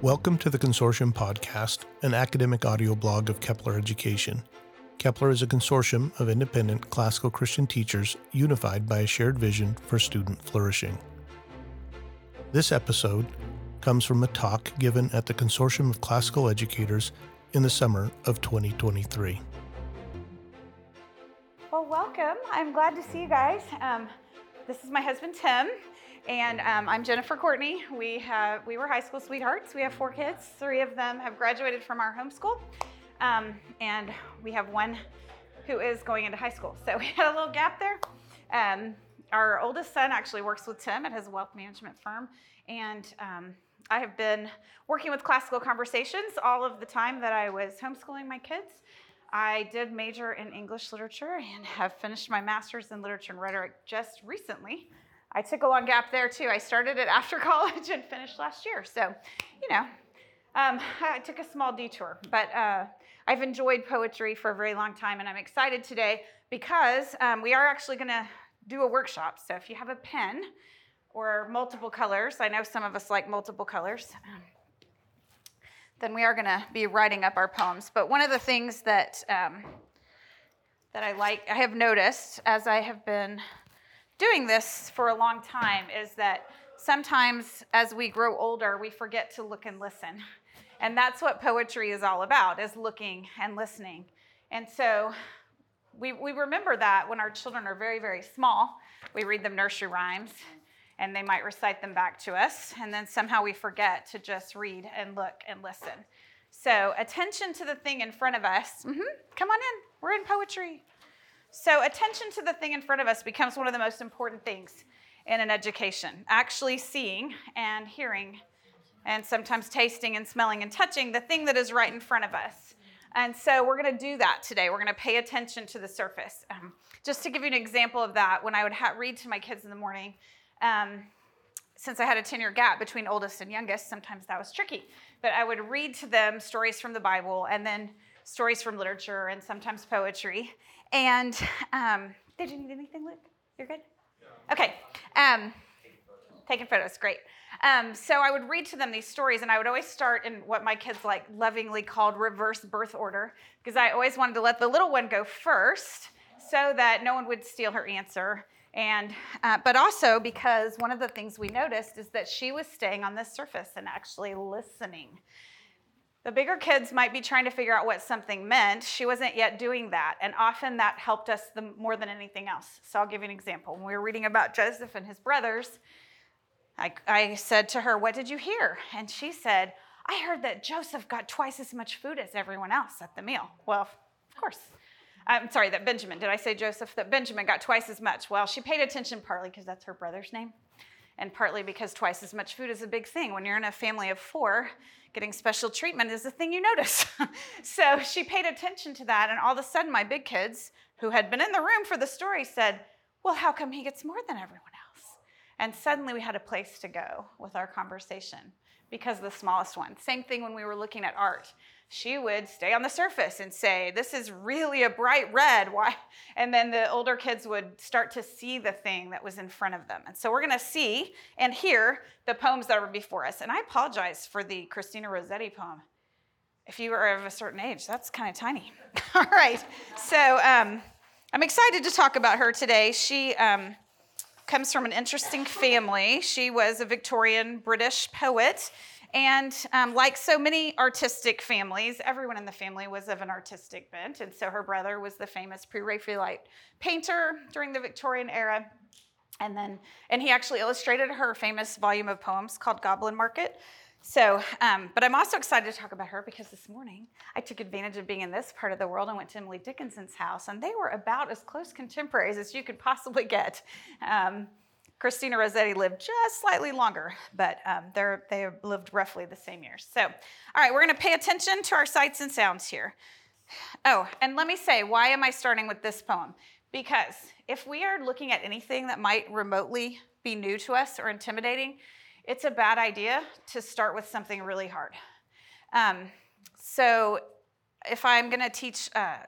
Welcome to the Consortium Podcast, an academic audio blog of Kepler Education. Kepler is a consortium of independent classical Christian teachers unified by a shared vision for student flourishing. This episode comes from a talk given at the Consortium of Classical Educators in the summer of 2023. Well, welcome. I'm glad to see you guys. Um, this is my husband Tim, and um, I'm Jennifer Courtney. We have we were high school sweethearts. We have four kids. Three of them have graduated from our homeschool, um, and we have one who is going into high school. So we had a little gap there. Um, our oldest son actually works with Tim at his wealth management firm, and um, I have been working with classical conversations all of the time that I was homeschooling my kids. I did major in English literature and have finished my master's in literature and rhetoric just recently. I took a long gap there too. I started it after college and finished last year. So, you know, um, I took a small detour, but uh, I've enjoyed poetry for a very long time, and I'm excited today because um, we are actually going to do a workshop. So, if you have a pen or multiple colors, I know some of us like multiple colors. Um, then we are going to be writing up our poems. But one of the things that um, that I like, I have noticed as I have been doing this for a long time, is that sometimes as we grow older, we forget to look and listen, and that's what poetry is all about: is looking and listening. And so we we remember that when our children are very very small, we read them nursery rhymes and they might recite them back to us. And then somehow we forget to just read and look and listen. So, attention to the thing in front of us. Mm-hmm. Come on in. We're in poetry. So, attention to the thing in front of us becomes one of the most important things in an education. Actually seeing and hearing, and sometimes tasting and smelling and touching the thing that is right in front of us. And so we're going to do that today. We're going to pay attention to the surface. Um, just to give you an example of that, when I would ha- read to my kids in the morning, um, since I had a 10 year gap between oldest and youngest, sometimes that was tricky. But I would read to them stories from the Bible and then stories from literature and sometimes poetry. And um, did you need anything, Luke? You're good? Okay. Um, taking photos, great. Um, so I would read to them these stories, and I would always start in what my kids like lovingly called reverse birth order, because I always wanted to let the little one go first so that no one would steal her answer and, uh, but also because one of the things we noticed is that she was staying on the surface and actually listening. The bigger kids might be trying to figure out what something meant. She wasn't yet doing that. And often that helped us the, more than anything else. So I'll give you an example. When we were reading about Joseph and his brothers, I, I said to her, What did you hear? And she said, I heard that Joseph got twice as much food as everyone else at the meal. Well, of course, I'm sorry, that Benjamin, did I say Joseph? That Benjamin got twice as much. Well, she paid attention partly because that's her brother's name, and partly because twice as much food is a big thing. When you're in a family of four, getting special treatment is a thing you notice. so she paid attention to that, and all of a sudden, my big kids, who had been in the room for the story, said, Well, how come he gets more than everyone else? And suddenly we had a place to go with our conversation because the smallest one. Same thing when we were looking at art she would stay on the surface and say, This is really a bright red. Why? And then the older kids would start to see the thing that was in front of them. And so we're going to see and hear the poems that are before us. And I apologize for the Christina Rossetti poem. If you are of a certain age, that's kind of tiny. All right. So um, I'm excited to talk about her today. She um, comes from an interesting family. She was a Victorian British poet and um, like so many artistic families, everyone in the family was of an artistic bent. And so her brother was the famous pre Raphaelite painter during the Victorian era. And then, and he actually illustrated her famous volume of poems called Goblin Market. So, um, but I'm also excited to talk about her because this morning I took advantage of being in this part of the world and went to Emily Dickinson's house, and they were about as close contemporaries as you could possibly get. Um, Christina Rossetti lived just slightly longer, but um, they lived roughly the same years. So, all right, we're going to pay attention to our sights and sounds here. Oh, and let me say, why am I starting with this poem? Because if we are looking at anything that might remotely be new to us or intimidating, it's a bad idea to start with something really hard. Um, so, if I'm going to teach uh,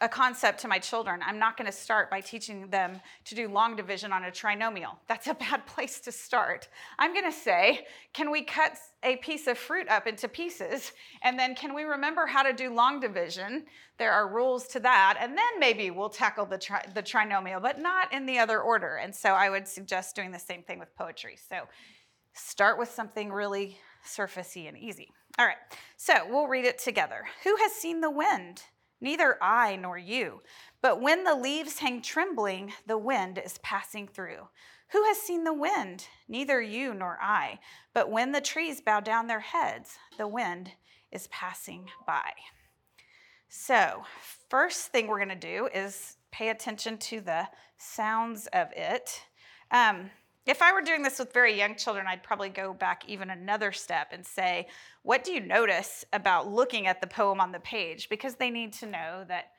a concept to my children. I'm not going to start by teaching them to do long division on a trinomial. That's a bad place to start. I'm going to say, can we cut a piece of fruit up into pieces? And then can we remember how to do long division? There are rules to that. And then maybe we'll tackle the, tri- the trinomial, but not in the other order. And so I would suggest doing the same thing with poetry. So start with something really surfacey and easy. All right, so we'll read it together. Who has seen the wind? Neither I nor you. But when the leaves hang trembling, the wind is passing through. Who has seen the wind? Neither you nor I. But when the trees bow down their heads, the wind is passing by. So, first thing we're going to do is pay attention to the sounds of it. Um, if I were doing this with very young children, I'd probably go back even another step and say, What do you notice about looking at the poem on the page? Because they need to know that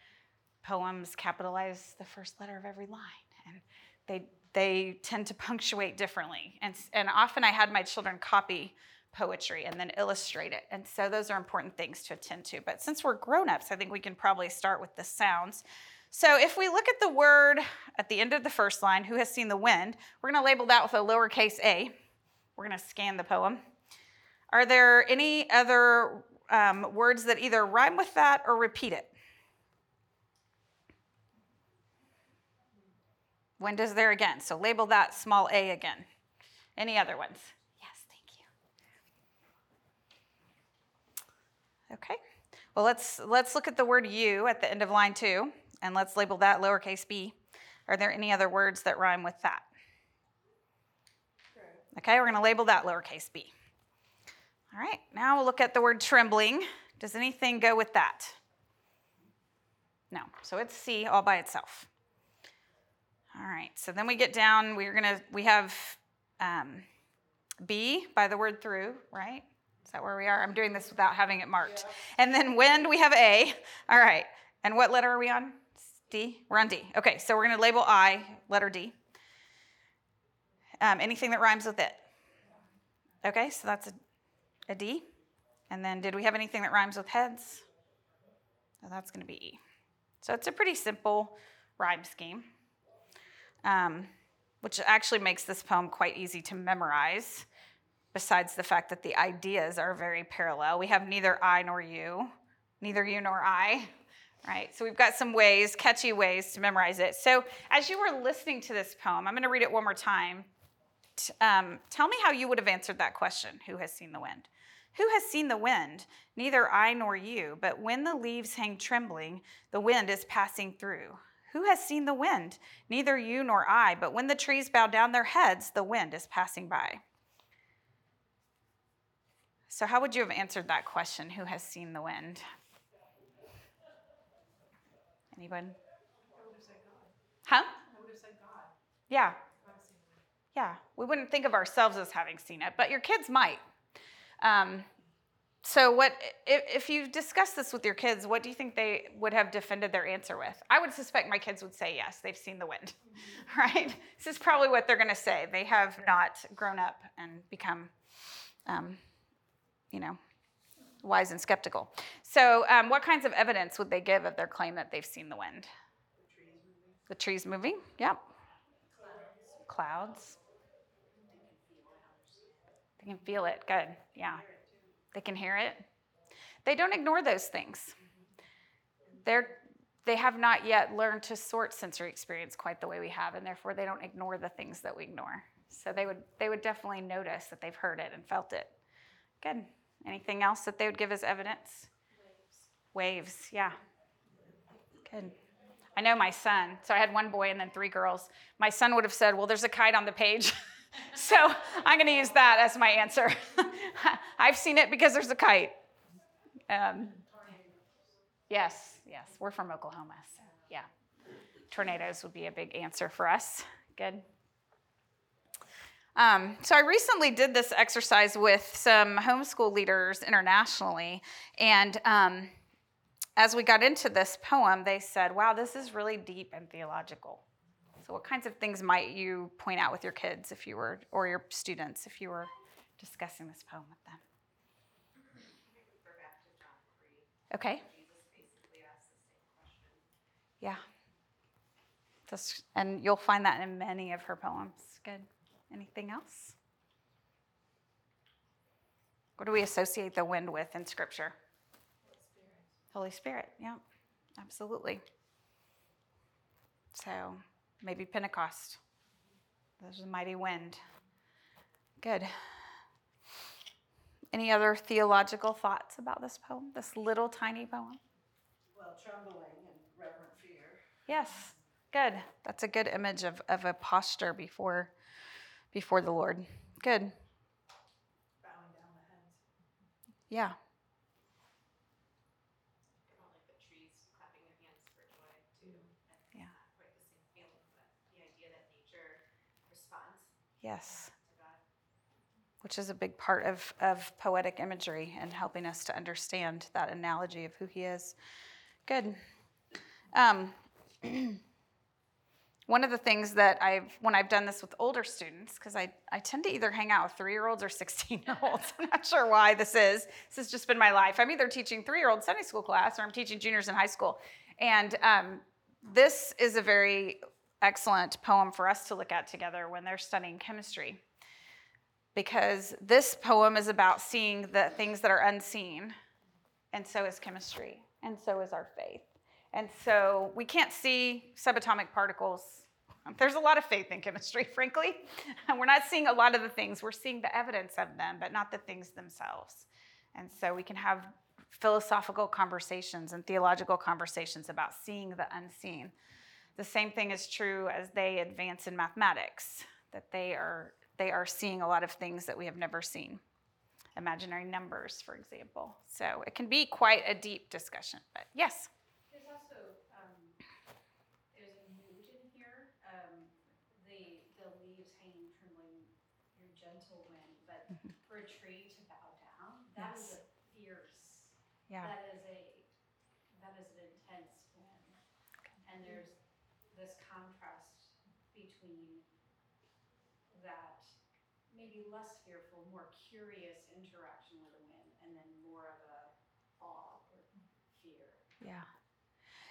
poems capitalize the first letter of every line and they, they tend to punctuate differently. And, and often I had my children copy poetry and then illustrate it. And so those are important things to attend to. But since we're grown ups, I think we can probably start with the sounds. So if we look at the word at the end of the first line, who has seen the wind, we're going to label that with a lowercase a. We're going to scan the poem. Are there any other um, words that either rhyme with that or repeat it? Wind is there again. So label that small a again. Any other ones? Yes, thank you. Okay. Well, let's let's look at the word you at the end of line 2 and let's label that lowercase b. Are there any other words that rhyme with that? Okay, we're going to label that lowercase b. All right, now we'll look at the word trembling. Does anything go with that? No, so it's C all by itself. All right, so then we get down, we're gonna, we have um, B by the word through, right? Is that where we are? I'm doing this without having it marked. Yeah. And then wind, we have A. All right, and what letter are we on? D? We're on D. Okay, so we're going to label I, letter D. Um, anything that rhymes with it? Okay, so that's a, a D. And then did we have anything that rhymes with heads? That's going to be E. So it's a pretty simple rhyme scheme, um, which actually makes this poem quite easy to memorize, besides the fact that the ideas are very parallel. We have neither I nor you, neither you nor I, right? So we've got some ways, catchy ways to memorize it. So as you were listening to this poem, I'm going to read it one more time. Um, tell me how you would have answered that question Who has seen the wind? Who has seen the wind? Neither I nor you, but when the leaves hang trembling, the wind is passing through. Who has seen the wind? Neither you nor I, but when the trees bow down their heads, the wind is passing by. So, how would you have answered that question? Who has seen the wind? Anyone? Huh? Yeah. Yeah. We wouldn't think of ourselves as having seen it, but your kids might. Um, so, what if, if you discuss this with your kids? What do you think they would have defended their answer with? I would suspect my kids would say yes. They've seen the wind, right? This is probably what they're going to say. They have not grown up and become, um, you know, wise and skeptical. So, um, what kinds of evidence would they give of their claim that they've seen the wind? The trees moving. Yep. Clouds. Clouds. They can feel it. Good. Yeah. They can hear it. They don't ignore those things. They're they have not yet learned to sort sensory experience quite the way we have, and therefore they don't ignore the things that we ignore. So they would they would definitely notice that they've heard it and felt it. Good. Anything else that they would give as evidence? Waves. Waves, yeah. Good. I know my son, so I had one boy and then three girls. My son would have said, Well, there's a kite on the page. so I'm going to use that as my answer. I've seen it because there's a kite. Um, yes, yes. We're from Oklahoma, so yeah. Tornadoes would be a big answer for us. Good. Um, so I recently did this exercise with some homeschool leaders internationally, and um, as we got into this poem, they said, "Wow, this is really deep and theological." So, what kinds of things might you point out with your kids if you were, or your students, if you were discussing this poem with them? Okay. Yeah. And you'll find that in many of her poems. Good. Anything else? What do we associate the wind with in Scripture? Holy Spirit. Holy Spirit, yeah, absolutely. So maybe Pentecost. There's a mighty wind. Good. Any other theological thoughts about this poem, this little tiny poem? Well, trembling and reverent fear. Yes, good. That's a good image of, of a posture before before the Lord. Good. Bowing down the heads. Yeah. Kind of like the trees clapping their hands for joy too. And Yeah. Quite the same feeling, but the idea that nature responds Yes. Which is a big part of, of poetic imagery and helping us to understand that analogy of who he is. Good. Um, one of the things that I've, when I've done this with older students, because I, I tend to either hang out with three year olds or 16 year olds. I'm not sure why this is. This has just been my life. I'm either teaching three year old Sunday school class or I'm teaching juniors in high school. And um, this is a very excellent poem for us to look at together when they're studying chemistry. Because this poem is about seeing the things that are unseen, and so is chemistry, and so is our faith. And so we can't see subatomic particles. Um, there's a lot of faith in chemistry, frankly. We're not seeing a lot of the things. We're seeing the evidence of them, but not the things themselves. And so we can have philosophical conversations and theological conversations about seeing the unseen. The same thing is true as they advance in mathematics, that they are, they are seeing a lot of things that we have never seen. Imaginary numbers, for example. So it can be quite a deep discussion. But yes. There's also, um, there's a mood in here, um, the, the leaves hanging trembling, your gentle wind, but for a tree to bow down, that is a fierce, Yeah. that is a, that is an intense wind. And there's this contrast between that maybe less fearful, more curious interaction with the wind, and then more of a awe or fear. Yeah.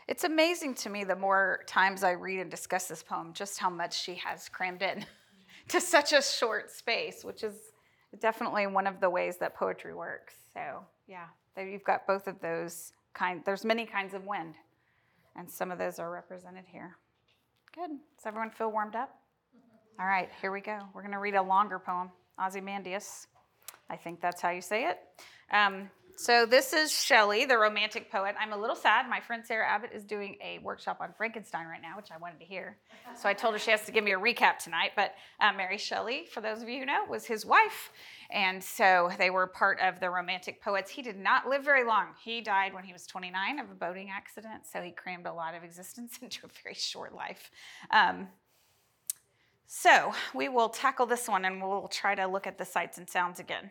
It's amazing to me the more times I read and discuss this poem, just how much she has crammed in to such a short space, which is definitely one of the ways that poetry works. So, yeah, you've got both of those kind. There's many kinds of wind, and some of those are represented here. Good. Does everyone feel warmed up? All right, here we go. We're going to read a longer poem, Ozymandias. I think that's how you say it. Um, so this is Shelley, the romantic poet. I'm a little sad. My friend Sarah Abbott is doing a workshop on Frankenstein right now, which I wanted to hear. So I told her she has to give me a recap tonight. But uh, Mary Shelley, for those of you who know, was his wife. And so they were part of the romantic poets. He did not live very long. He died when he was 29 of a boating accident. So he crammed a lot of existence into a very short life. Um, so we will tackle this one and we'll try to look at the sights and sounds again.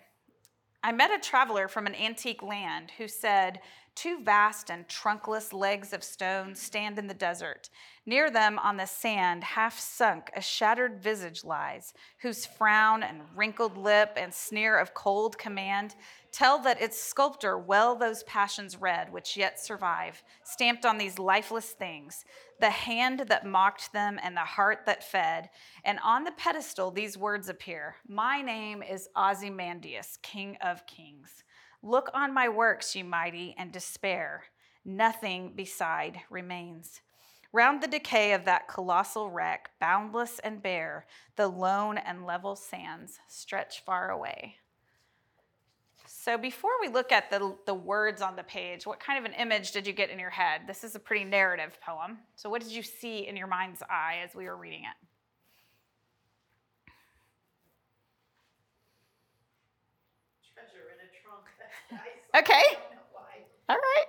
I met a traveler from an antique land who said, Two vast and trunkless legs of stone stand in the desert. Near them on the sand, half sunk, a shattered visage lies, whose frown and wrinkled lip and sneer of cold command tell that its sculptor well those passions read which yet survive, stamped on these lifeless things, the hand that mocked them and the heart that fed. And on the pedestal, these words appear My name is Ozymandias, King of Kings. Look on my works, ye mighty, and despair. Nothing beside remains. Round the decay of that colossal wreck, boundless and bare, the lone and level sands stretch far away. So, before we look at the, the words on the page, what kind of an image did you get in your head? This is a pretty narrative poem. So, what did you see in your mind's eye as we were reading it? Treasure in a trunk that's nice. Okay. All right,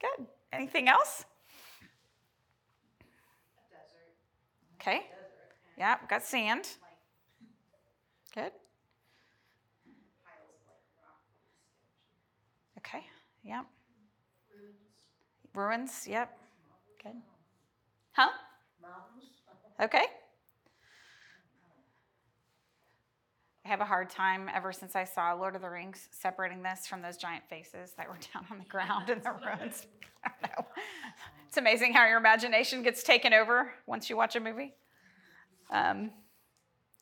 good. Anything else? Okay, yeah, we've got sand. Good. Okay, yep. Ruins. Yep. Good. Huh? Okay. I have a hard time ever since I saw Lord of the Rings separating this from those giant faces that were down on the ground in the ruins. I don't know. It's amazing how your imagination gets taken over once you watch a movie. Um,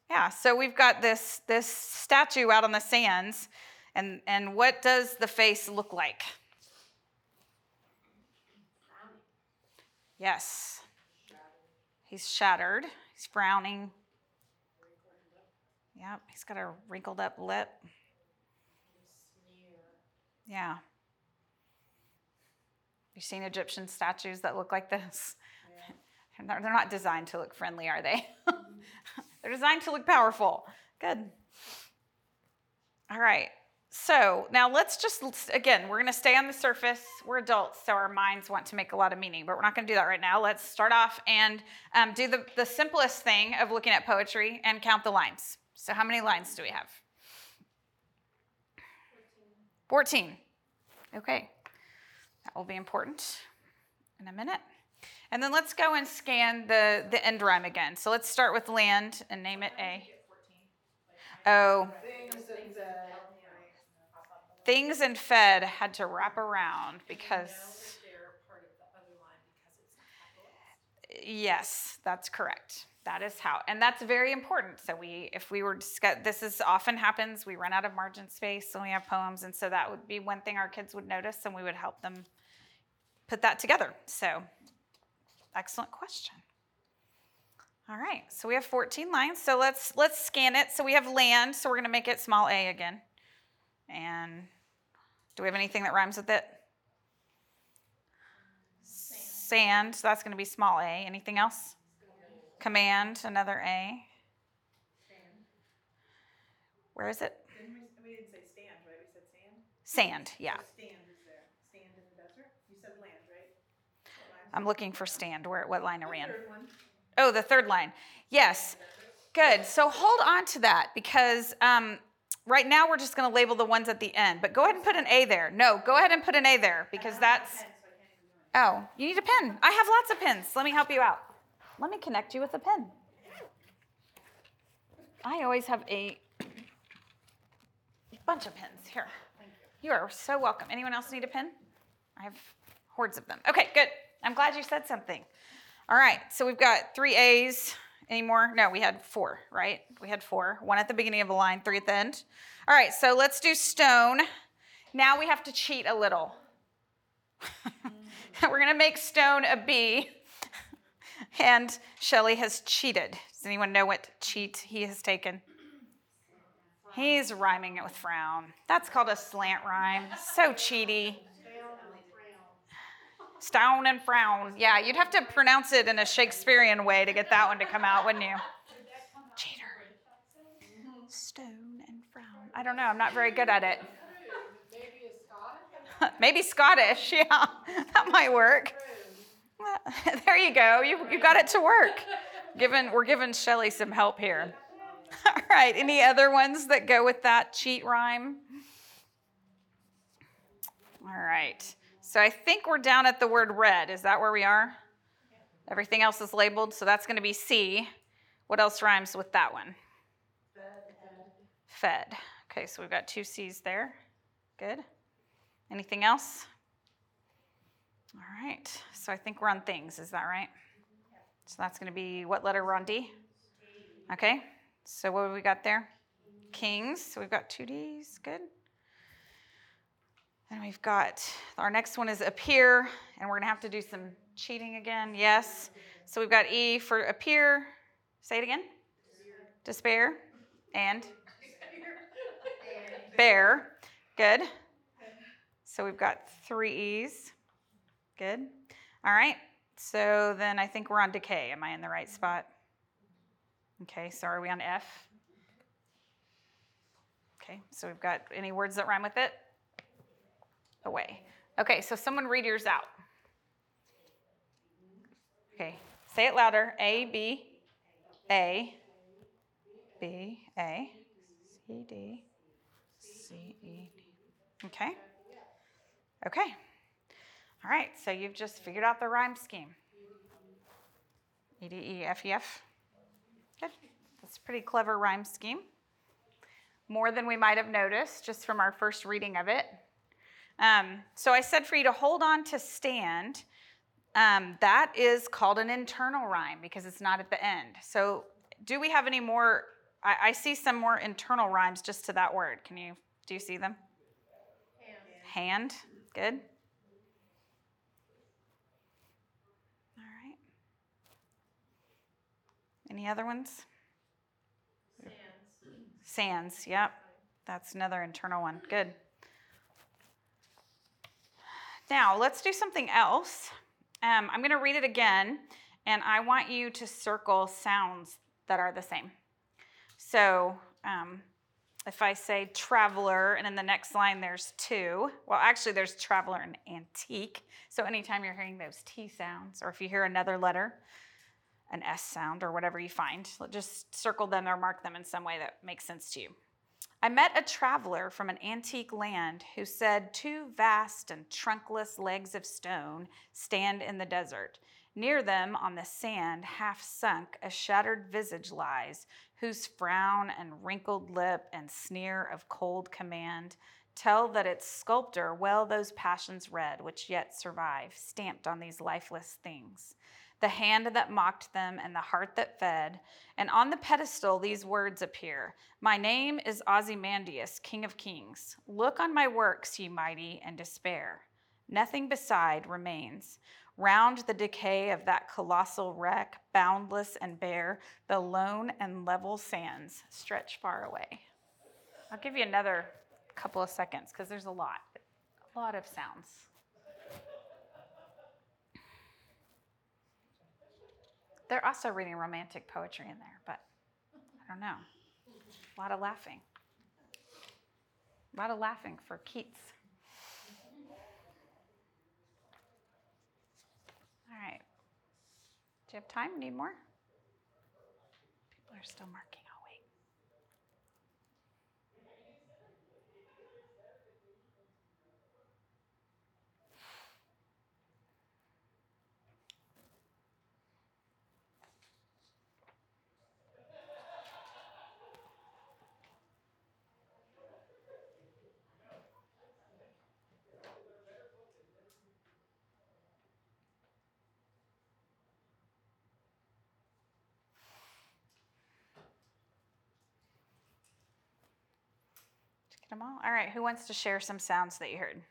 yeah, so we've got this this statue out on the sands, and and what does the face look like? Yes, he's shattered. He's frowning. Yep, he's got a wrinkled up lip. Yeah. You've seen Egyptian statues that look like this? They're they're not designed to look friendly, are they? they're designed to look powerful. Good. All right. So now let's just, again, we're going to stay on the surface. We're adults, so our minds want to make a lot of meaning, but we're not going to do that right now. Let's start off and um, do the, the simplest thing of looking at poetry and count the lines. So, how many lines do we have? 14. Okay. That will be important in a minute. And then let's go and scan the, the end rhyme again. So let's start with land and name it A. Oh, Things and, fed had to wrap around because, yes, that's correct. That is how, and that's very important. So we, if we were discuss, this is often happens. We run out of margin space and we have poems, and so that would be one thing our kids would notice, and we would help them put that together. So, excellent question. All right, so we have 14 lines. So let's let's scan it. So we have land. So we're going to make it small a again. And do we have anything that rhymes with it? Sand. So that's going to be small a. Anything else? Command. Another a. Where is it? didn't we, we didn't say stand, right? We said sand? Sand. Yeah. So Stand is there. Stand in the desert? You said land, right? I'm looking for stand. Where? What line are we in? Third one. Oh, the third line. Yes. Good. So hold on to that because um, right now we're just going to label the ones at the end. But go ahead and put an A there. No, go ahead and put an A there because that's. Oh, you need a pen. I have lots of pens. Let me help you out. Let me connect you with a pen. I always have a bunch of pens here. You are so welcome. Anyone else need a pen? I have hordes of them. Okay, good. I'm glad you said something. All right, so we've got three A's. Any more? No, we had four, right? We had four. One at the beginning of the line, three at the end. All right, so let's do stone. Now we have to cheat a little. We're going to make stone a B. And Shelley has cheated. Does anyone know what cheat he has taken? He's rhyming it with frown. That's called a slant rhyme. So cheaty. Stone and frown. Yeah, you'd have to pronounce it in a Shakespearean way to get that one to come out, wouldn't you? Cheater. Stone and frown. I don't know. I'm not very good at it. Maybe Scottish. Yeah, that might work. There you go. You, you got it to work. Given we're giving Shelley some help here. All right. Any other ones that go with that cheat rhyme? All right. So I think we're down at the word red. Is that where we are? Everything else is labeled, so that's going to be C. What else rhymes with that one? Fed. Okay, so we've got two C's there. Good. Anything else? All right. So I think we're on things. Is that right? So that's going to be what letter we're on D? Okay. So what have we got there? Kings. So we've got two D's. Good. And we've got our next one is appear, and we're going to have to do some cheating again. Yes. So we've got E for appear. Say it again. Despair. And bear. Good. So we've got three E's. Good. All right. So then I think we're on decay. Am I in the right spot? Okay. So are we on F? Okay. So we've got any words that rhyme with it? Away. Okay. So someone read yours out. Okay. Say it louder. A, B, A, B, A, C, D, C, E, D. Okay. Okay. All right, so you've just figured out the rhyme scheme. E D E F E F. Good. That's a pretty clever rhyme scheme. More than we might have noticed just from our first reading of it. Um, so I said for you to hold on to stand. um, that is called an internal rhyme because it's not at the end. So, do we have any more? I, I see some more internal rhymes just to that word. Can you do you see them? Hand. Good. All right. Any other ones? Sands. Yep. That's another internal one. Good. Now, let's do something else. Um, I'm going to read it again, and I want you to circle sounds that are the same. So, um, if I say traveler, and in the next line there's two, well, actually, there's traveler and antique. So, anytime you're hearing those T sounds, or if you hear another letter, an S sound, or whatever you find, just circle them or mark them in some way that makes sense to you. I met a traveler from an antique land who said, Two vast and trunkless legs of stone stand in the desert. Near them, on the sand, half sunk, a shattered visage lies, whose frown and wrinkled lip and sneer of cold command tell that its sculptor well those passions read which yet survive, stamped on these lifeless things the hand that mocked them and the heart that fed. And on the pedestal, these words appear My name is Ozymandias, King of Kings. Look on my works, ye mighty, and despair. Nothing beside remains. Round the decay of that colossal wreck, boundless and bare, the lone and level sands stretch far away. I'll give you another couple of seconds because there's a lot, a lot of sounds. They're also reading romantic poetry in there, but I don't know. A lot of laughing. A lot of laughing for Keats. All right. Do you have time? Need more? People are still marking. Get them all? All right. Who wants to share some sounds that you heard?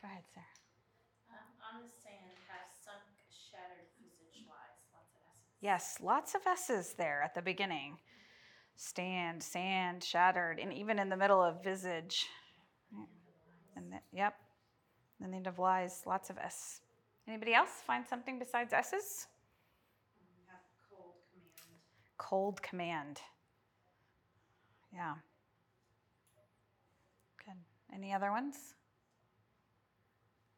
Go ahead, Sarah. Um, on the sand, half sunk, shattered visage lies. Lots of S's. Yes, lots of S's there at the beginning. Stand, sand, shattered, and even in the middle of visage. And the, yep, the end of lies, lots of S. Anybody else find something besides S's? Cold command. Yeah. Good. Any other ones?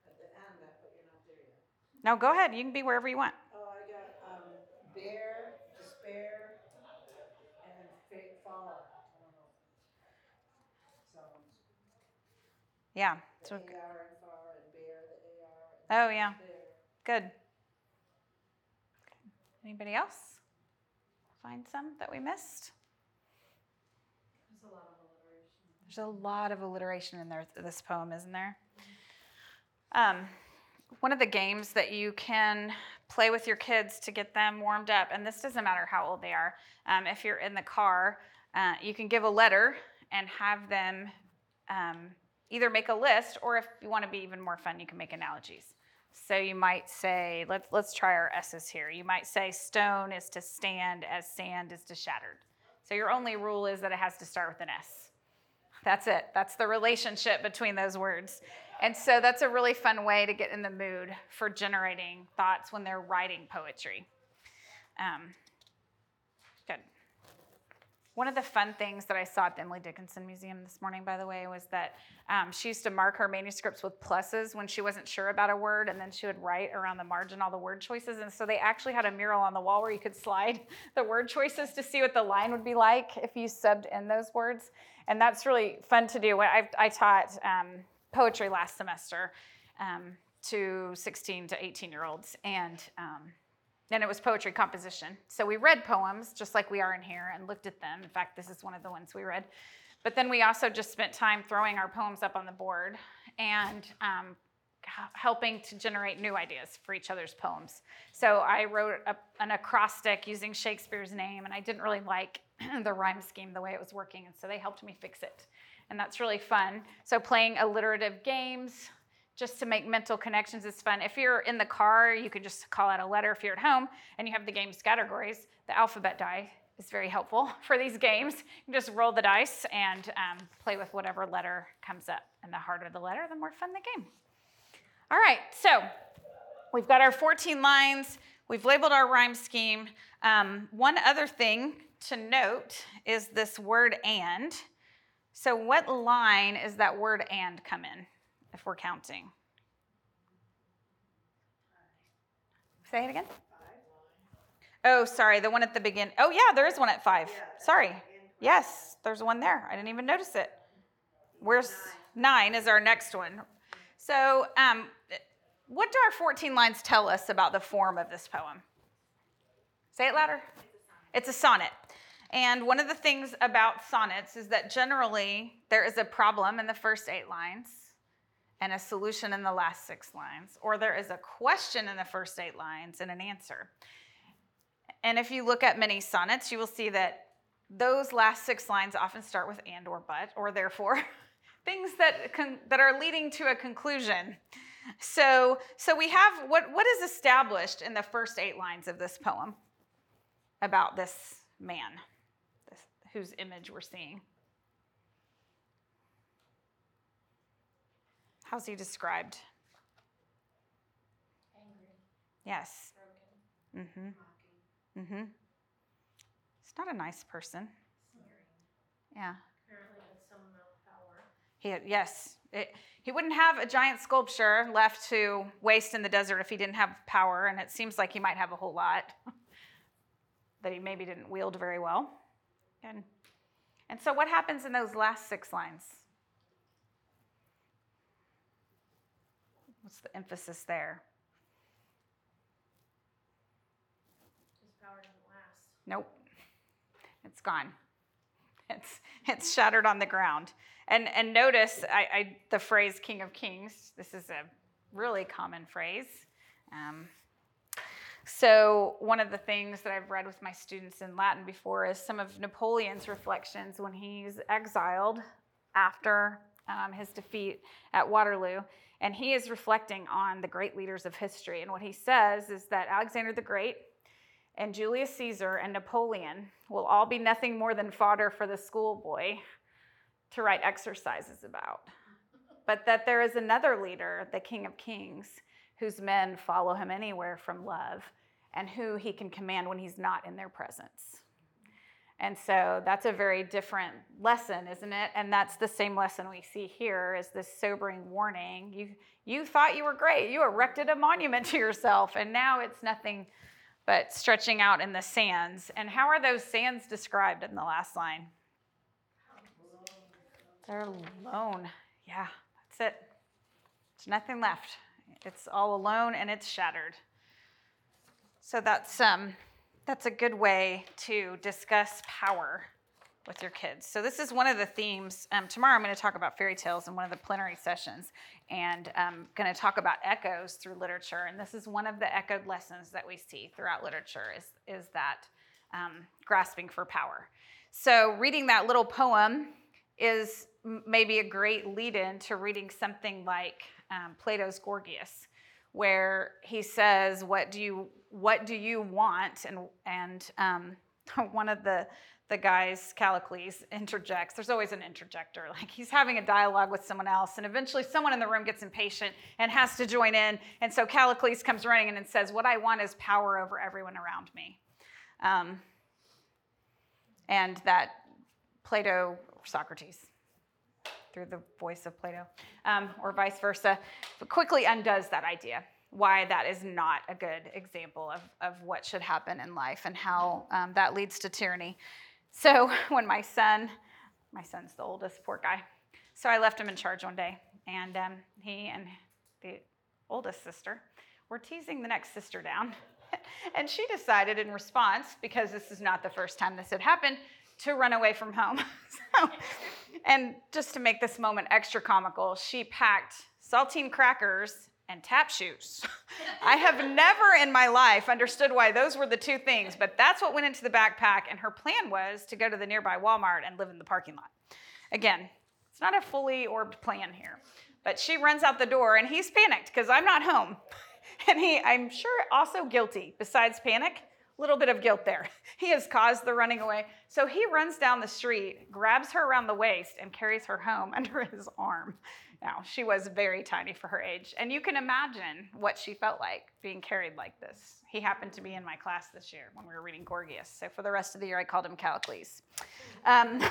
At the end, I you're not there yet. No, go ahead. You can be wherever you want. Oh, I got, um, bear, despair, and fate fall. I don't know. Sounds. Yeah. So, AR and far and bear, the AR. oh, yeah. Good. Anybody else? Find some that we missed? There's a lot of alliteration. There's a lot of alliteration in there, this poem, isn't there? Um, one of the games that you can play with your kids to get them warmed up, and this doesn't matter how old they are, um, if you're in the car, uh, you can give a letter and have them um, either make a list, or if you want to be even more fun, you can make analogies. So you might say, let's let's try our S's here. You might say stone is to stand as sand is to shattered. So your only rule is that it has to start with an S. That's it. That's the relationship between those words. And so that's a really fun way to get in the mood for generating thoughts when they're writing poetry. Um. One of the fun things that I saw at the Emily Dickinson Museum this morning, by the way, was that um, she used to mark her manuscripts with pluses when she wasn't sure about a word, and then she would write around the margin all the word choices. And so they actually had a mural on the wall where you could slide the word choices to see what the line would be like if you subbed in those words. And that's really fun to do. I, I taught um, poetry last semester um, to 16 to 18 year olds, and um, and it was poetry composition. So we read poems just like we are in here and looked at them. In fact, this is one of the ones we read. But then we also just spent time throwing our poems up on the board and um, helping to generate new ideas for each other's poems. So I wrote a, an acrostic using Shakespeare's name, and I didn't really like the rhyme scheme the way it was working, and so they helped me fix it. And that's really fun. So playing alliterative games just to make mental connections is fun. If you're in the car, you can just call out a letter. If you're at home and you have the game Scattergories, the alphabet die is very helpful for these games. You can just roll the dice and um, play with whatever letter comes up. And the harder the letter, the more fun the game. All right, so we've got our 14 lines. We've labeled our rhyme scheme. Um, one other thing to note is this word and. So, what line is that word and come in if we're counting? Say it again. Oh, sorry, the one at the beginning. Oh, yeah, there is one at five. Sorry. Yes, there's one there. I didn't even notice it. Where's nine is our next one. So, um, what do our 14 lines tell us about the form of this poem? Say it louder. It's a sonnet. And one of the things about sonnets is that generally there is a problem in the first eight lines and a solution in the last six lines, or there is a question in the first eight lines and an answer. And if you look at many sonnets, you will see that those last six lines often start with and or but or therefore, things that con- that are leading to a conclusion. So, so we have what what is established in the first eight lines of this poem about this man, this, whose image we're seeing. How's he described? Angry, Yes. broken, Mm-hmm. mocking, Mm-hmm. He's not a nice person. Yeah. apparently has some amount of power. He had, yes. It, he wouldn't have a giant sculpture left to waste in the desert if he didn't have power, and it seems like he might have a whole lot that he maybe didn't wield very well. And, and so, what happens in those last six lines? What's the emphasis there? His power doesn't last. Nope. It's gone. It's it's shattered on the ground. And and notice I, I the phrase "King of Kings." This is a really common phrase. Um, so one of the things that I've read with my students in Latin before is some of Napoleon's reflections when he's exiled after um, his defeat at Waterloo, and he is reflecting on the great leaders of history. And what he says is that Alexander the Great and Julius Caesar and Napoleon will all be nothing more than fodder for the schoolboy to write exercises about. But that there is another leader, the King of Kings, whose men follow him anywhere from love and who he can command when he's not in their presence. And so that's a very different lesson, isn't it? And that's the same lesson we see here is this sobering warning. You you thought you were great. You erected a monument to yourself and now it's nothing but stretching out in the sands. And how are those sands described in the last line? They're alone. Yeah, that's it. There's nothing left. It's all alone and it's shattered. So that's um, that's a good way to discuss power with your kids. So this is one of the themes. Um, tomorrow I'm going to talk about fairy tales in one of the plenary sessions, and I'm going to talk about echoes through literature. And this is one of the echoed lessons that we see throughout literature is is that um, grasping for power. So reading that little poem is maybe a great lead-in to reading something like um, Plato's Gorgias, where he says, "What do you what do you want?" and and um, one of the the guys, Callicles, interjects. There's always an interjector. Like he's having a dialogue with someone else, and eventually someone in the room gets impatient and has to join in. And so Callicles comes running in and says, What I want is power over everyone around me. Um, and that Plato, Socrates, through the voice of Plato, um, or vice versa, quickly undoes that idea why that is not a good example of, of what should happen in life and how um, that leads to tyranny. So when my son, my son's the oldest, poor guy, so I left him in charge one day, and um, he and the oldest sister were teasing the next sister down. and she decided in response, because this is not the first time this had happened, to run away from home. so, and just to make this moment extra comical, she packed saltine crackers and tap shoes. I have never in my life understood why those were the two things, but that's what went into the backpack. And her plan was to go to the nearby Walmart and live in the parking lot. Again, it's not a fully orbed plan here, but she runs out the door and he's panicked because I'm not home. And he, I'm sure, also guilty. Besides panic, a little bit of guilt there. He has caused the running away. So he runs down the street, grabs her around the waist, and carries her home under his arm. Now, she was very tiny for her age, and you can imagine what she felt like being carried like this. He happened to be in my class this year when we were reading Gorgias. So for the rest of the year, I called him Callicles. Um,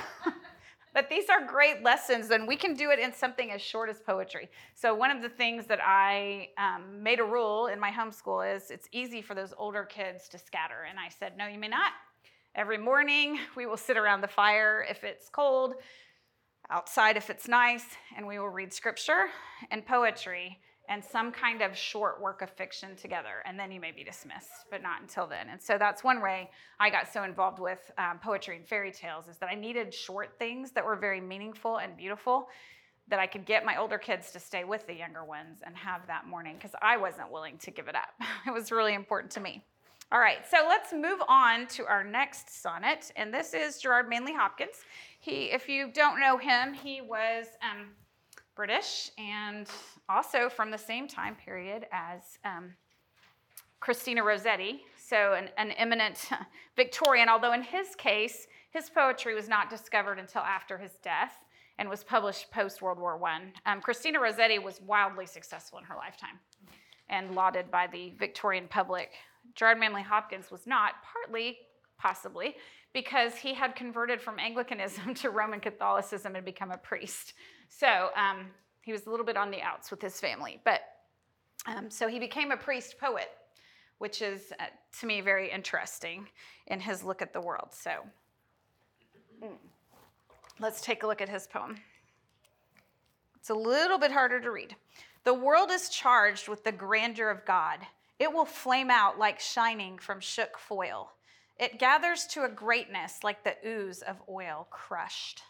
But these are great lessons, and we can do it in something as short as poetry. So, one of the things that I um, made a rule in my homeschool is it's easy for those older kids to scatter. And I said, No, you may not. Every morning, we will sit around the fire if it's cold, outside if it's nice, and we will read scripture and poetry and some kind of short work of fiction together, and then you may be dismissed, but not until then. And so that's one way I got so involved with um, poetry and fairy tales is that I needed short things that were very meaningful and beautiful that I could get my older kids to stay with the younger ones and have that morning because I wasn't willing to give it up. it was really important to me. All right, so let's move on to our next sonnet, and this is Gerard Manley Hopkins. He, if you don't know him, he was um, British and also from the same time period as um, Christina Rossetti, so an, an eminent Victorian, although in his case, his poetry was not discovered until after his death and was published post World War I. Um, Christina Rossetti was wildly successful in her lifetime and lauded by the Victorian public. Gerard Manley Hopkins was not, partly, possibly, because he had converted from Anglicanism to Roman Catholicism and become a priest. So um, he was a little bit on the outs with his family. But um, so he became a priest poet, which is uh, to me very interesting in his look at the world. So mm. let's take a look at his poem. It's a little bit harder to read. The world is charged with the grandeur of God. It will flame out like shining from shook foil. It gathers to a greatness like the ooze of oil crushed.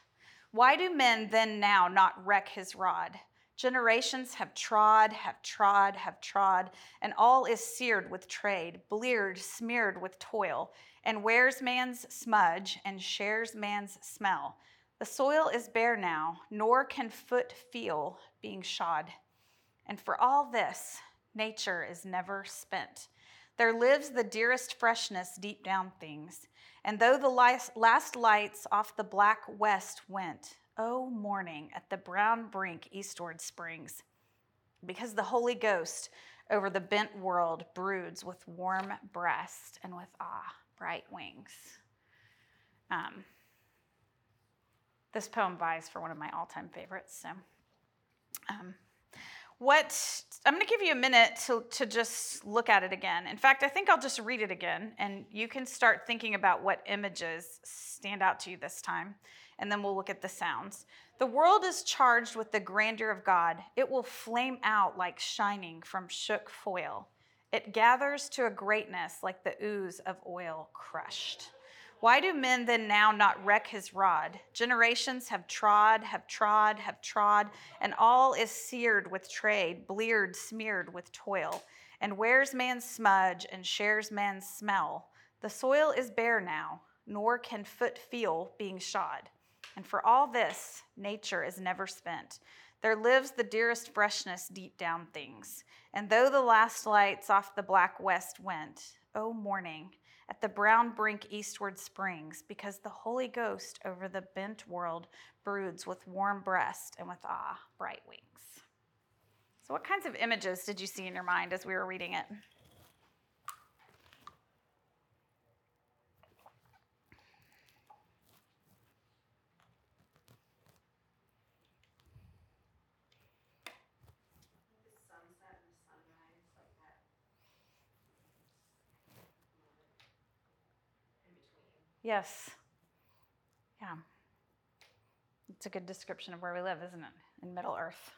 Why do men then now not reck his rod? Generations have trod, have trod, have trod, and all is seared with trade, bleared, smeared with toil, and wears man's smudge and shares man's smell. The soil is bare now, nor can foot feel being shod. And for all this, nature is never spent. There lives the dearest freshness deep down things. And though the last lights off the black west went, oh, morning at the brown brink eastward springs, because the Holy Ghost over the bent world broods with warm breast and with ah, bright wings. Um, this poem buys for one of my all time favorites. So, um, what I'm going to give you a minute to, to just look at it again. In fact, I think I'll just read it again, and you can start thinking about what images stand out to you this time, and then we'll look at the sounds. The world is charged with the grandeur of God. It will flame out like shining from shook foil. It gathers to a greatness like the ooze of oil crushed. Why do men then now not reck his rod? Generations have trod, have trod, have trod, and all is seared with trade, bleared, smeared with toil, and wears man's smudge and shares man's smell. The soil is bare now, nor can foot feel being shod. And for all this, nature is never spent. There lives the dearest freshness deep down things. And though the last lights off the black west went, O oh, morning, at the brown brink eastward springs, because the Holy Ghost over the bent world broods with warm breast and with ah, bright wings. So, what kinds of images did you see in your mind as we were reading it? Yes. Yeah. It's a good description of where we live, isn't it? In Middle Earth.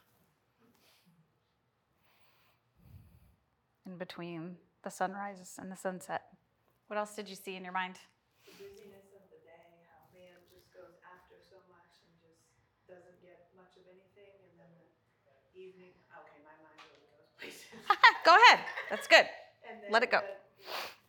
In between the sunrise and the sunset. What else did you see in your mind? The busyness of the day, how man just goes after so much and just doesn't get much of anything, and then the evening. Okay, my mind really goes places. Go ahead. That's good. Let it go. The,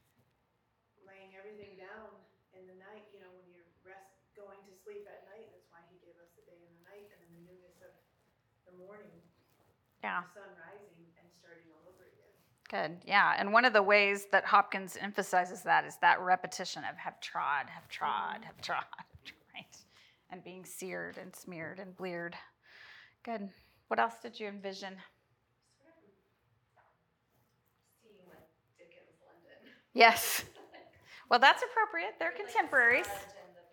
Yeah. sun rising and starting all over again. Good. Yeah. And one of the ways that Hopkins emphasizes that is that repetition of have trod, have trod, have trod, right? And being seared and smeared and bleared. Good. What else did you envision? Seeing like Dickens London. Yes. Well, that's appropriate. They're contemporaries. smudge and the,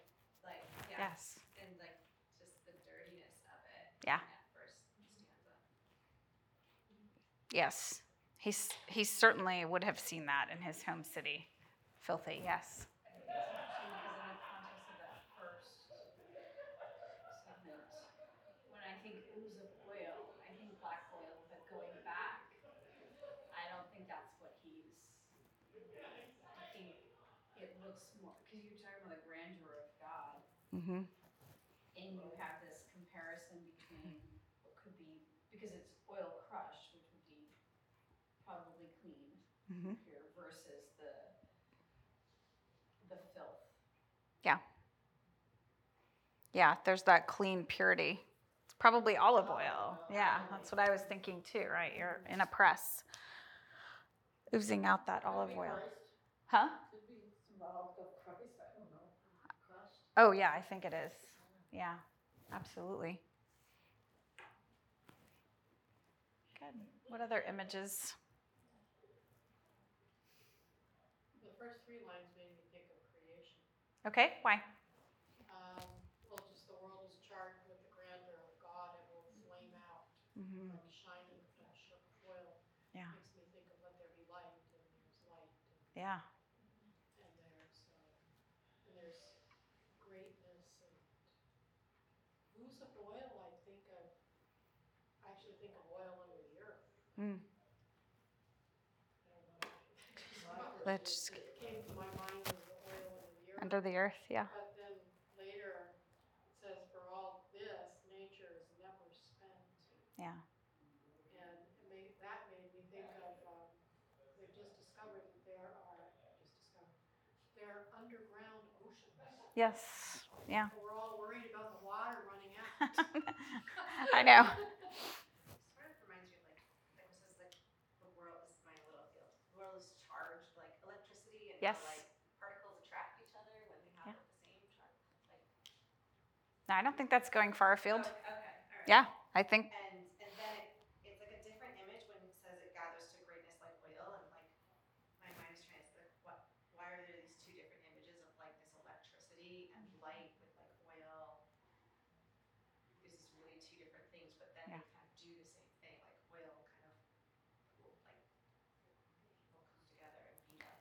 like, yeah, Yes. And like just the dirtiness of it. Yeah. in that first stanza. Yes. He's, he certainly would have seen that in his home city. Filthy, yes. When I think ooz of oil, I think black oil that going back. I don't think that's interesting because in the context of that first segment, when I think ooze of oil, I think black oil, but going back, I don't think that's what he's, I think it looks more, because you're talking about the grandeur of God, Mm-hmm. and you have this comparison between what could be, because it's oil crushed, which would be probably clean Mhm. here versus the, the filth. Yeah, there's that clean purity. It's probably olive oil. Yeah, that's what I was thinking too, right? You're in a press, oozing out that olive oil. Huh? Could be symbolic of Christ, I don't know, crushed. Oh, yeah, I think it is. Yeah, absolutely. Good. What other images? The first three lines made me think of creation. Okay, why? Um, well, just the world is charged with the grandeur of God and will flame out Mm-hmm. like shining from shook foil. Yeah. Makes me think of let there be light and there's light and, Yeah. and there's, uh, and there's greatness and ooze of oil, I think of, I actually think of oil under the earth. Mm. Let's It came to my mind as the oil under the earth. under the earth. Yeah. But then later, it says, for all this, nature is never spent. Yeah. And it made, that made me think of, um, they've just discovered that there are, just discovered, there are underground oceans. Yes. Yeah. We're all worried about the water running out. I know. Sort of reminds me of like, like it says like the world this is my little field. The world is charged like electricity and Yes. like particles attract each other when they have Yeah. the same charge. Like No, I don't think that's going far afield. Okay, right. Yeah, I think. And and then it, it's like a different image when it says it gathers to greatness like oil and like my mind is trying to think what why are there these two different images of like this electricity and light with like oil? These is really two different things, but then Yeah. they kind of do the same thing, like oil kind of will, like will come together and be like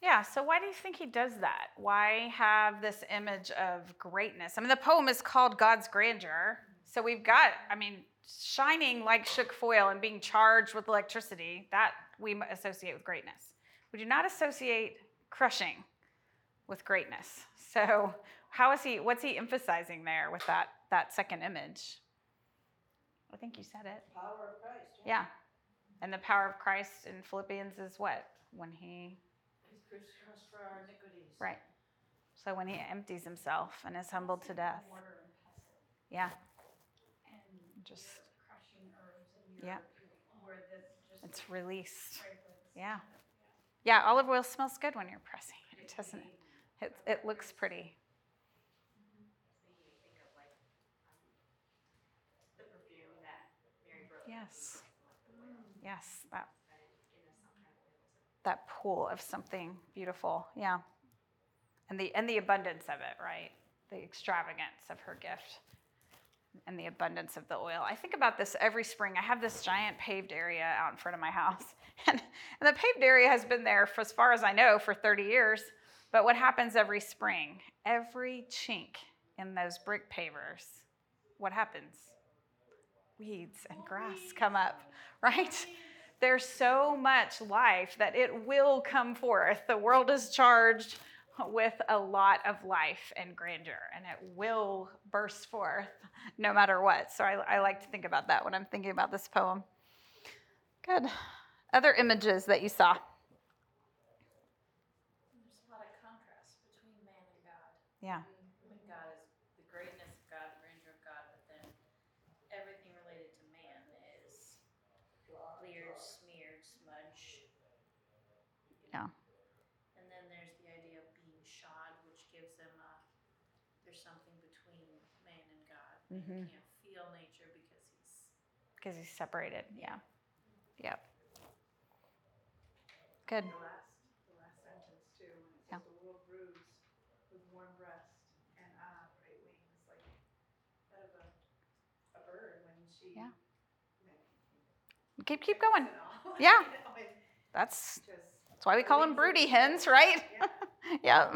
Yeah, so why do you think he does that? Why have this image of greatness? I mean, the poem is called God's Grandeur. So we've got, I mean, shining like shook foil and being charged with electricity, that we associate with greatness. We do not associate crushing with greatness. So how is he, what's he emphasizing there with that, that second image? I think you said it. Power of Christ. Yeah. And the power of Christ in Philippians is what? When he He's crucified for our iniquities. Right. So when he empties himself and is humbled to death. Water and pestle. Yeah. And Just- crushing herbs and Yeah. where the, just. It's the released. fragrance Yeah. Yeah, olive oil smells good when you're pressing it, doesn't it? It, it looks pretty. Yes. Yes, think that pool of something beautiful. Yeah. And the and the abundance of it, right? The extravagance of her gift and the abundance of the oil. I think about this every spring. I have this giant paved area out in front of my house. And, and the paved area has been there for as far as I know for 30 years. But what happens every spring? Every chink in those brick pavers, what happens? Weeds and grass come up, right? There's so much life that it will come forth. The world is charged with a lot of life and grandeur, and it will burst forth no matter what. So I, I like to think about that when I'm thinking about this poem. Good. Other images that you saw. There's a lot of contrast between man and God. Yeah. I mean, God is the greatness of God, the grandeur of God, but then everything related to man is bleared, smeared, smudged. Yeah. And then there's the idea of being shod, which gives him a, there's something between man and God. Man Mhm. can't feel nature because he's, Because he's separated. Yeah. Yep. Good. The last, the last sentence too, when it Yeah. the little bruise with warm breast and ah, bright wings, like that of a, a bird when she. Yeah. Keep keep going. Yeah. you know, That's just- that's why we call them broody hens, eagle. right? Yeah. yep.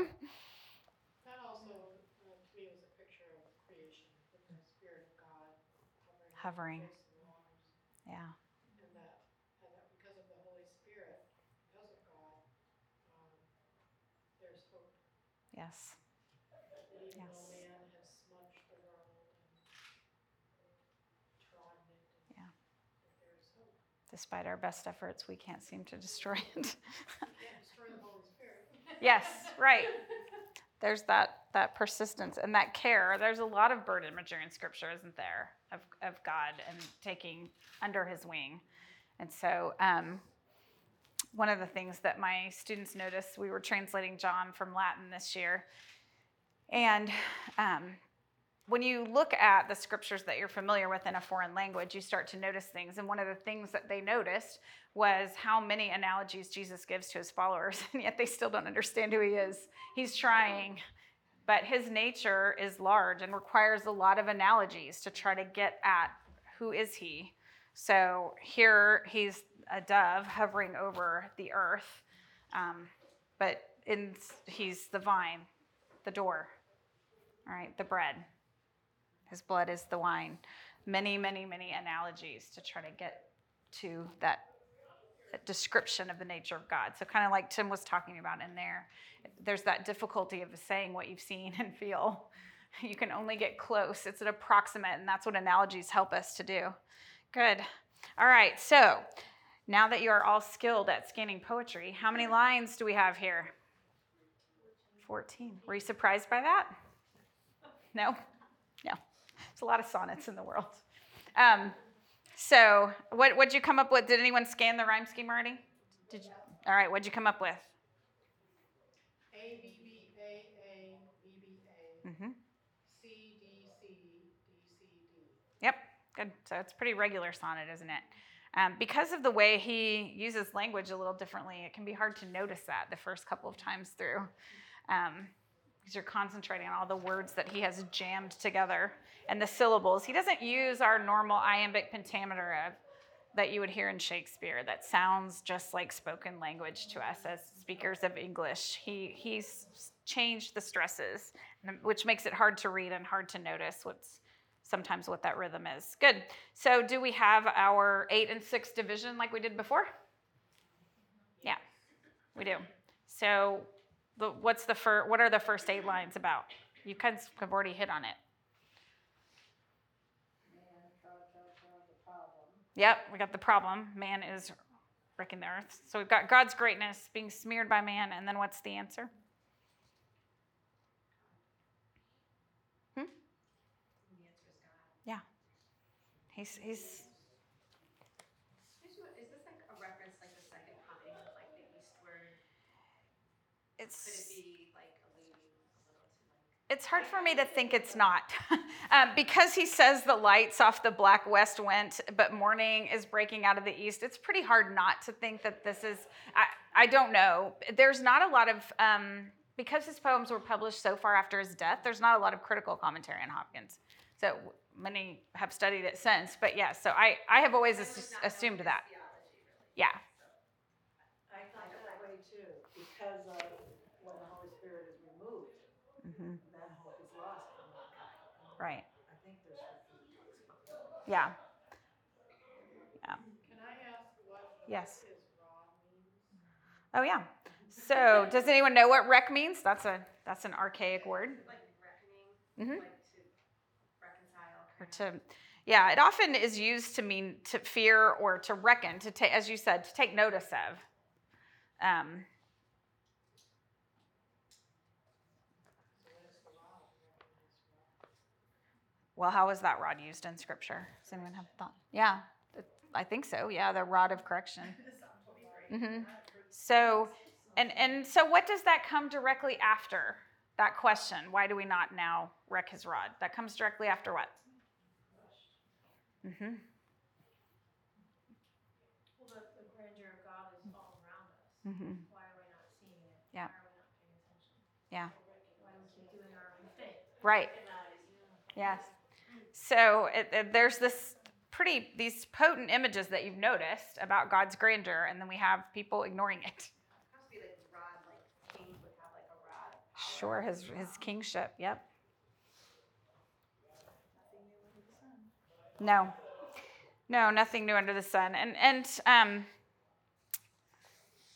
That also, um, to me, was a picture of creation, with the spirit of God Hovering. Yeah. And that, and that because of the Holy Spirit, because of God, um, there's hope. Yes. Even Yes. man has smudged the world and trodden it, Yeah. there's hope. Despite our best efforts, we can't seem to destroy it. Destroy the Holy Spirit. yes. Right. There's that that persistence and that care. There's a lot of bird imagery in Scripture, isn't there, of of God and taking under His wing. And so, um, one of the things that my students noticed, we were translating John from Latin this year, and um, when you look at the scriptures that you're familiar with in a foreign language, you start to notice things. And one of the things that they noticed was how many analogies Jesus gives to his followers, and yet they still don't understand who he is. He's trying, but his nature is large and requires a lot of analogies to try to get at who is he. So here he's a dove hovering over the earth, um, but in, he's the vine, the door, all right, the bread. His blood is the wine. Many, many, many analogies to try to get to that, that description of the nature of God. So, kind of like Tim was talking about in there, there's that difficulty of saying what you've seen and feel. You can only get close, it's an approximate, and that's what analogies help us to do. Good. All right, so now that you are all skilled at scanning poetry, how many lines do we have here? 14. Were you surprised by that? No? No. There's a lot of sonnets in the world. Um, so, what what'd you come up with? Did anyone scan the rhyme scheme already? Did you? All right, what'd you come up with? A B B A A B B A Mm-hmm. C D C D C D. Yep, good. So it's pretty regular sonnet, isn't it? Um, because of the way he uses language a little differently, it can be hard to notice that the first couple of times through. Um, because you're concentrating on all the words that he has jammed together and the syllables. He doesn't use our normal iambic pentameter of, that you would hear in Shakespeare that sounds just like spoken language to us as speakers of English. He, he's changed the stresses, which makes it hard to read and hard to notice what's sometimes what that rhythm is. Good. So, do we have our eight and six division like we did before? Yeah, we do. So, the, what's the fir- What are the first eight lines about? You kind of have already hit on it. Man, trod, trod, trod, the problem. Yep, we got the problem. Man is wrecking the earth. So we've got God's greatness being smeared by man, and then what's the answer? Hmm? Yeah. He's. Is this like a reference to the answer is God. He's Is it's hard for me to think it's not um, because he says the lights off the black west went, but morning is breaking out of the east. It's pretty hard not to think that this is. I I don't know. There's not a lot of. Um, because his poems were published so far after his death, there's not a lot of critical commentary on Hopkins. So many have studied it since, but yeah. So I, I have always assumed that. theology, really. Yeah. I thought that way too, because of when the Holy Spirit is removed, hmm then hope is lost for mankind. Right. I think there's fifteen books. Yeah. Can I ask what Yes. is rod means? Oh yeah. So does anyone know what reck means? That's a that's an archaic word. Like reckoning, Mhm. like to reconcile. Or to Yeah, it often is used to mean to fear or to reckon, to take, as you said, to take notice of. Um, well, how is that rod used in Scripture? Does anyone have a thought? Yeah, I think so. Yeah, the rod of correction. Mm-hmm. So, and and so, what does that come directly after that question? Why do we not now reck his rod? That comes directly after what? Mm-hmm. Well, the, the grandeur of God is all around us. Mm-hmm. Why are we not seeing it? Yeah. Why are we not paying attention? Yeah. Why do we keep doing our own thing? Right. Yes. So it, it- there's this pretty these potent images that you've noticed about God's grandeur, and then we have people ignoring it. Sure, his his kingship. Yep. No, no, nothing new under the sun. And and um,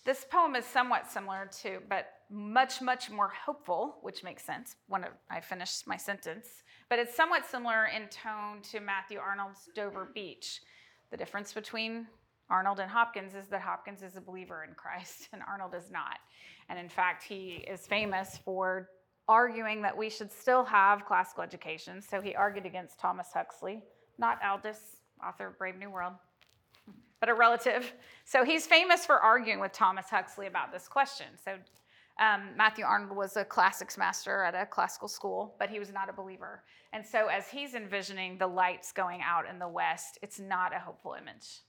this poem is somewhat similar to, but much much more hopeful, which makes sense when I finish my sentence. But it's somewhat similar in tone to Matthew Arnold's Dover Beach. The difference between Arnold and Hopkins is that Hopkins is a believer in Christ and Arnold is not. And in fact, he is famous for arguing that we should still have classical education. So he argued against Thomas Huxley, not Aldous, author of Brave New World, but a relative. So he's famous for arguing with Thomas Huxley about this question. So um, Matthew Arnold was a classics master at a classical school, but he was not a believer. And so, as he's envisioning the lights going out in the west, it's not a hopeful image.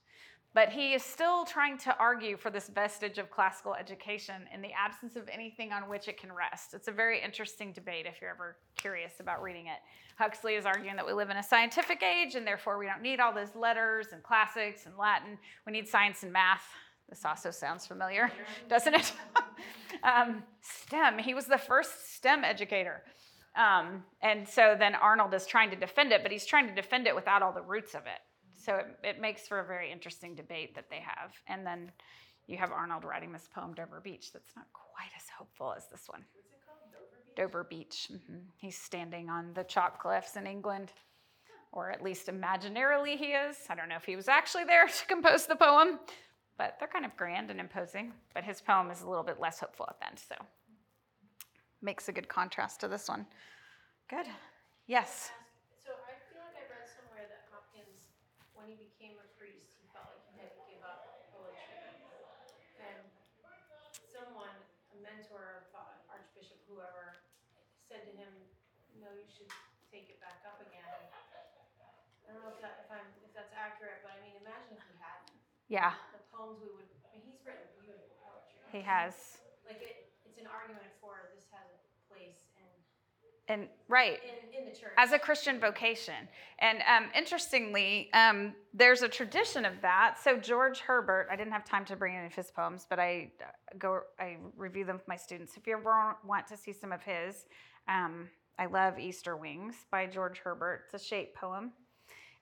But he is still trying to argue for this vestige of classical education in the absence of anything on which it can rest. It's a very interesting debate if you're ever curious about reading it. Huxley is arguing that we live in a scientific age and therefore we don't need all those letters and classics and Latin. We need science and math. This also sounds familiar, doesn't it? um, STEM, he was the first STEM educator. Um, and so then Arnold is trying to defend it, but he's trying to defend it without all the roots of it. So it, it makes for a very interesting debate that they have. And then you have Arnold writing this poem, Dover Beach, that's not quite as hopeful as this one. What's it called? Dover Beach? Dover Beach. hmm He's standing on the chalk cliffs in England, or at least imaginarily he is. I don't know if he was actually there to compose the poem, but they're kind of grand and imposing. But his poem is a little bit less hopeful at the end, so makes a good contrast to this one. Good. Yes. So I feel like I read somewhere that Hopkins, when he became a priest, he felt like he had to give up poetry. And someone, a mentor, uh, Archbishop, whoever, said to him, "No, you should take it back up again." I don't know if that, if I'm, if that's accurate, but I mean, imagine if he hadn't. Yeah, The poems we would, I mean, he's written beautiful poetry. he has. Like it, it's an argument for this has a place in, And right. in, in the church. as a Christian vocation. And um, interestingly, um, there's a tradition of that. So George Herbert, I didn't have time to bring any of his poems, but I uh, go, I review them with my students. If you ever want to see some of his, um, I love Easter Wings by George Herbert. It's a shape poem,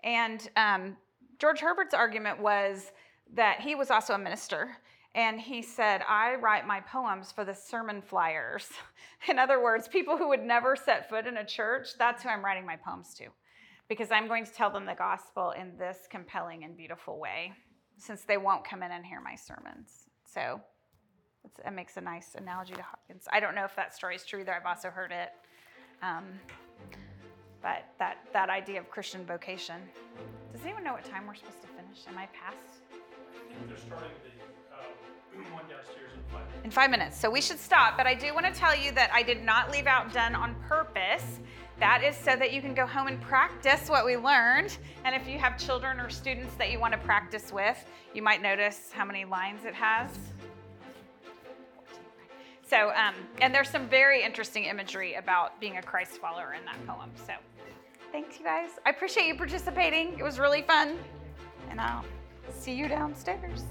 and um, George Herbert's argument was that he was also a minister. And he said, I write my poems for the sermon flyers. In other words, people who would never set foot in a church, that's who I'm writing my poems to. Because I'm going to tell them the gospel in this compelling and beautiful way, since they won't come in and hear my sermons. So it makes a nice analogy to Hopkins. I don't know if that story is true either. I've also heard it. Um, but that, that idea of Christian vocation. Does anyone know what time we're supposed to finish? Am I past? Uh, in five minutes. in five minutes. So we should stop. But I do want to tell you that I did not leave out Donne on purpose. That is so that you can go home and practice what we learned. And if you have children or students that you want to practice with, you might notice how many lines it has. So, um, and there's some very interesting imagery about being a Christ follower in that poem. So, thanks, you guys. I appreciate you participating. It was really fun. And I'll see you downstairs.